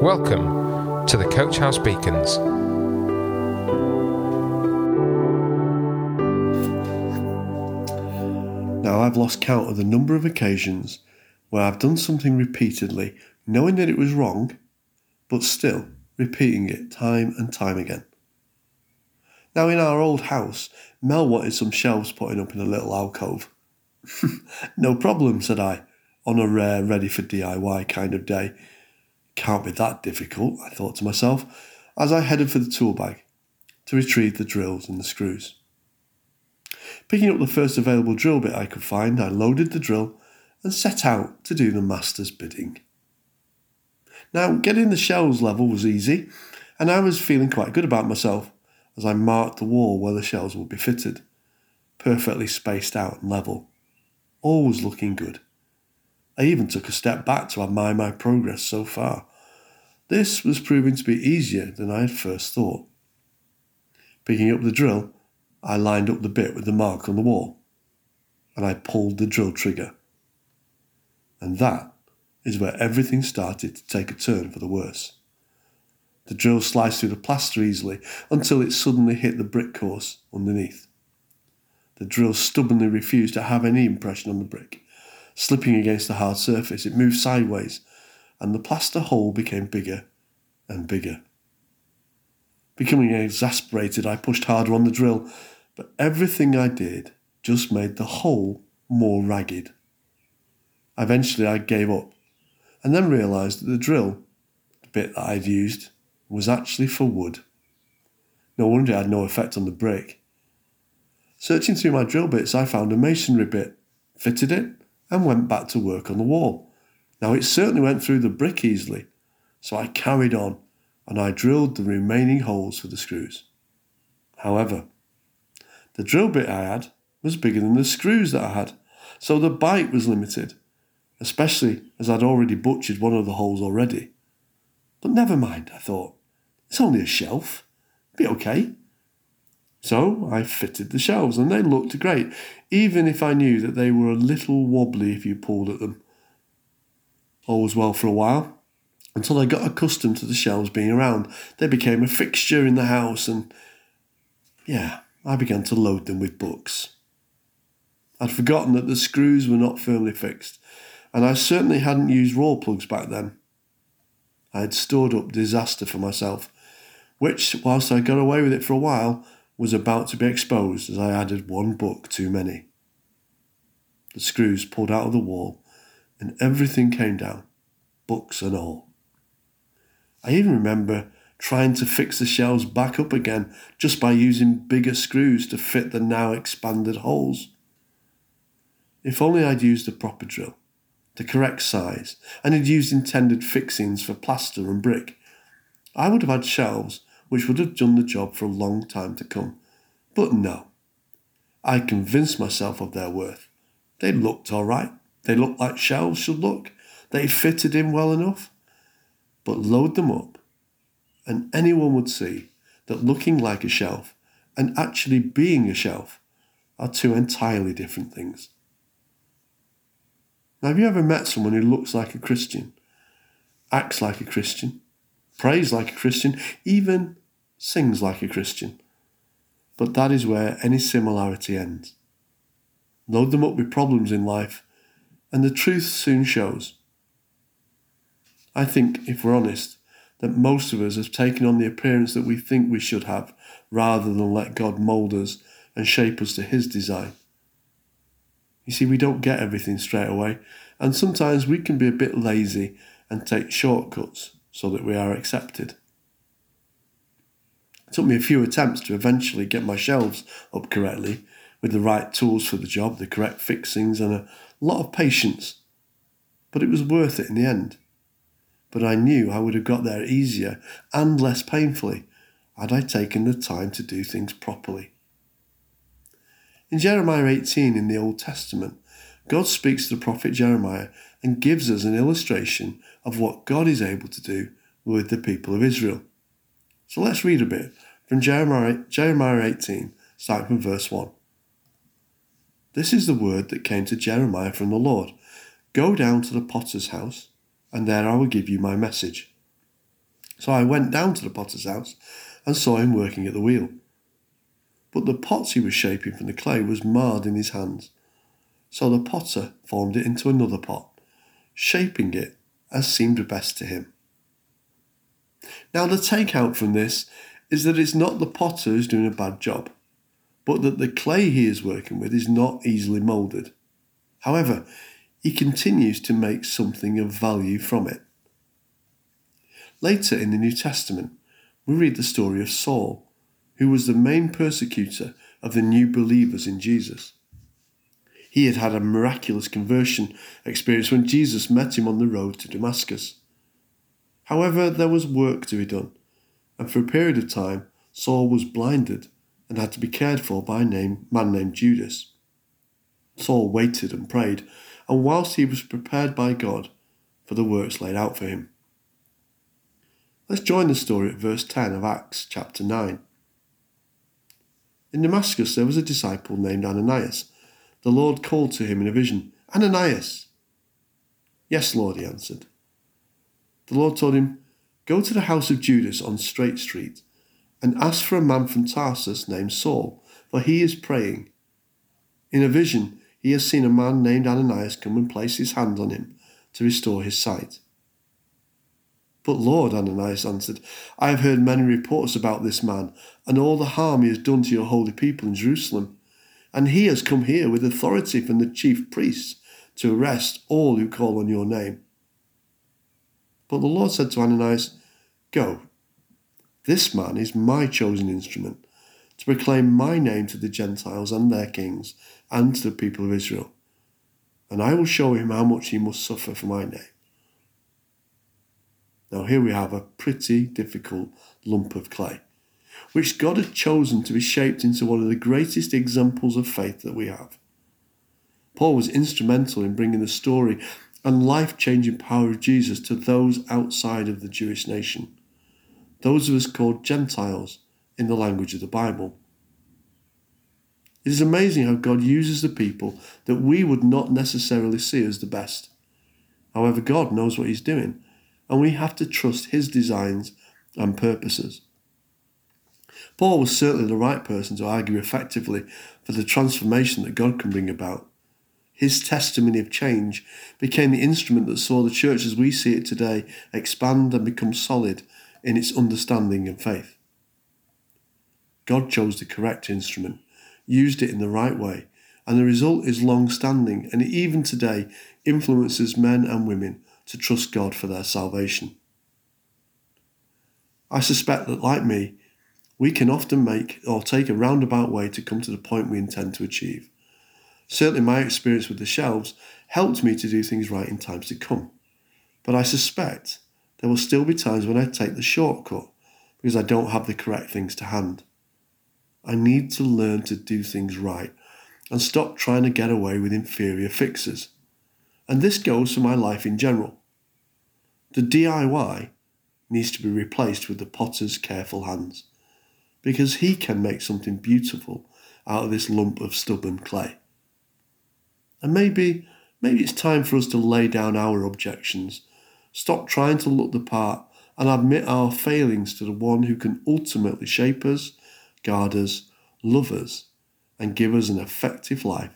Welcome to the Coach House Beacons. Now, I've lost count of the number of occasions where I've done something repeatedly, knowing that it was wrong, but still repeating it time and time again. Now, in our old house, Mel wanted some shelves putting up in a little alcove. no problem, said I, on a rare, ready for DIY kind of day. Can't be that difficult, I thought to myself, as I headed for the tool bag to retrieve the drills and the screws. Picking up the first available drill bit I could find, I loaded the drill and set out to do the master's bidding. Now, getting the shelves level was easy, and I was feeling quite good about myself as I marked the wall where the shelves would be fitted, perfectly spaced out and level. All was looking good. I even took a step back to admire my progress so far. This was proving to be easier than I had first thought. Picking up the drill, I lined up the bit with the mark on the wall, and I pulled the drill trigger. And that is where everything started to take a turn for the worse. The drill sliced through the plaster easily until it suddenly hit the brick course underneath. The drill stubbornly refused to have any impression on the brick. Slipping against the hard surface, it moved sideways, and the plaster hole became bigger and bigger. Becoming exasperated, I pushed harder on the drill but everything I did just made the hole more ragged. Eventually, I gave up and then realised that the drill, the bit that I'd used, was actually for wood. No wonder it had no effect on the brick. Searching through my drill bits, I found a masonry bit, fitted it, and went back to work on the wall. Now, it certainly went through the brick easily, so I carried on and I drilled the remaining holes for the screws. However, the drill bit I had was bigger than the screws that I had, so the bite was limited, especially as I'd already butchered one of the holes already. But never mind, I thought. It's only a shelf. Be okay. So I fitted the shelves, and they looked great, even if I knew that they were a little wobbly if you pulled at them. All was well for a while, until I got accustomed to the shelves being around. They became a fixture in the house, and yeah, I began to load them with books. I'd forgotten that the screws were not firmly fixed, and I certainly hadn't used Rawlplugs back then. I had stored up disaster for myself, which, whilst I got away with it for a while, was about to be exposed as I added one book too many. The screws pulled out of the wall, and everything came down, books and all. I even remember trying to fix the shelves back up again just by using bigger screws to fit the now expanded holes. If only I'd used a proper drill, the correct size, and had used intended fixings for plaster and brick, I would have had shelves which would have done the job for a long time to come. But no. I convinced myself of their worth. They looked all right. They looked like shelves should look. They fitted in well enough. But load them up and anyone would see that looking like a shelf and actually being a shelf are two entirely different things. Now, have you ever met someone who looks like a Christian, acts like a Christian, prays like a Christian, even sings like a Christian? But that is where any similarity ends. Load them up with problems in life, and the truth soon shows. I think, if we're honest, that most of us have taken on the appearance that we think we should have rather than let God mould us and shape us to His design. You see, we don't get everything straight away, and sometimes we can be a bit lazy and take shortcuts so that we are accepted. It took me a few attempts to eventually get my shelves up correctly with the right tools for the job, the correct fixings, and a lot of patience. But it was worth it in the end but I knew I would have got there easier and less painfully had I taken the time to do things properly. In Jeremiah 18 in the Old Testament, God speaks to the prophet Jeremiah and gives us an illustration of what God is able to do with the people of Israel. So let's read a bit from Jeremiah, Jeremiah 18, starting from verse 1. This is the word that came to Jeremiah from the Lord Go down to the potter's house and there I will give you my message. So I went down to the potter's house and saw him working at the wheel. But the pot he was shaping from the clay was marred in his hands. So the potter formed it into another pot, shaping it as seemed best to him. Now, the takeout from this is that it's not the potter who's doing a bad job, but that the clay he is working with is not easily moulded. However, he continues to make something of value from it. Later in the New Testament, we read the story of Saul, who was the main persecutor of the new believers in Jesus. He had had a miraculous conversion experience when Jesus met him on the road to Damascus. However, there was work to be done, and for a period of time, Saul was blinded and had to be cared for by a name, man named Judas. Saul waited and prayed, and whilst he was prepared by God for the works laid out for him. Let's join the story at verse 10 of Acts chapter 9. In Damascus there was a disciple named Ananias. The Lord called to him in a vision, Ananias! Yes, Lord, he answered. The Lord told him, Go to the house of Judas on Straight Street, and ask for a man from Tarsus named Saul, for he is praying. In a vision, he has seen a man named Ananias come and place his hand on him to restore his sight. But Lord, Ananias answered, I have heard many reports about this man and all the harm he has done to your holy people in Jerusalem. And he has come here with authority from the chief priests to arrest all who call on your name. But the Lord said to Ananias, Go. This man is my chosen instrument to proclaim my name to the Gentiles and their kings and to the people of Israel. And I will show him how much he must suffer for my name. Now, here we have a pretty difficult lump of clay, which God had chosen to be shaped into one of the greatest examples of faith that we have. Paul was instrumental in bringing the story and life changing power of Jesus to those outside of the Jewish nation, those of us called Gentiles in the language of the Bible. It is amazing how God uses the people that we would not necessarily see as the best. However, God knows what He's doing and we have to trust his designs and purposes. Paul was certainly the right person to argue effectively for the transformation that God can bring about. His testimony of change became the instrument that saw the church as we see it today expand and become solid in its understanding and faith. God chose the correct instrument, used it in the right way, and the result is long standing and even today influences men and women to trust God for their salvation. I suspect that, like me, we can often make or take a roundabout way to come to the point we intend to achieve. Certainly, my experience with the shelves helped me to do things right in times to come. But I suspect there will still be times when I take the shortcut because I don't have the correct things to hand. I need to learn to do things right and stop trying to get away with inferior fixes and this goes for my life in general. The DIY needs to be replaced with the potter's careful hands, because he can make something beautiful out of this lump of stubborn clay. And maybe, maybe it's time for us to lay down our objections, stop trying to look the part, and admit our failings to the one who can ultimately shape us, guard us, love us, and give us an effective life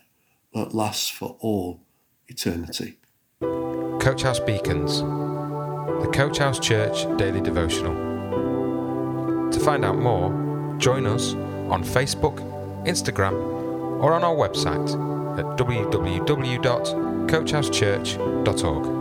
that lasts for all eternity. Coach House Beacons, the Coach House Church Daily Devotional. To find out more, join us on Facebook, Instagram, or on our website at www.coachhousechurch.org.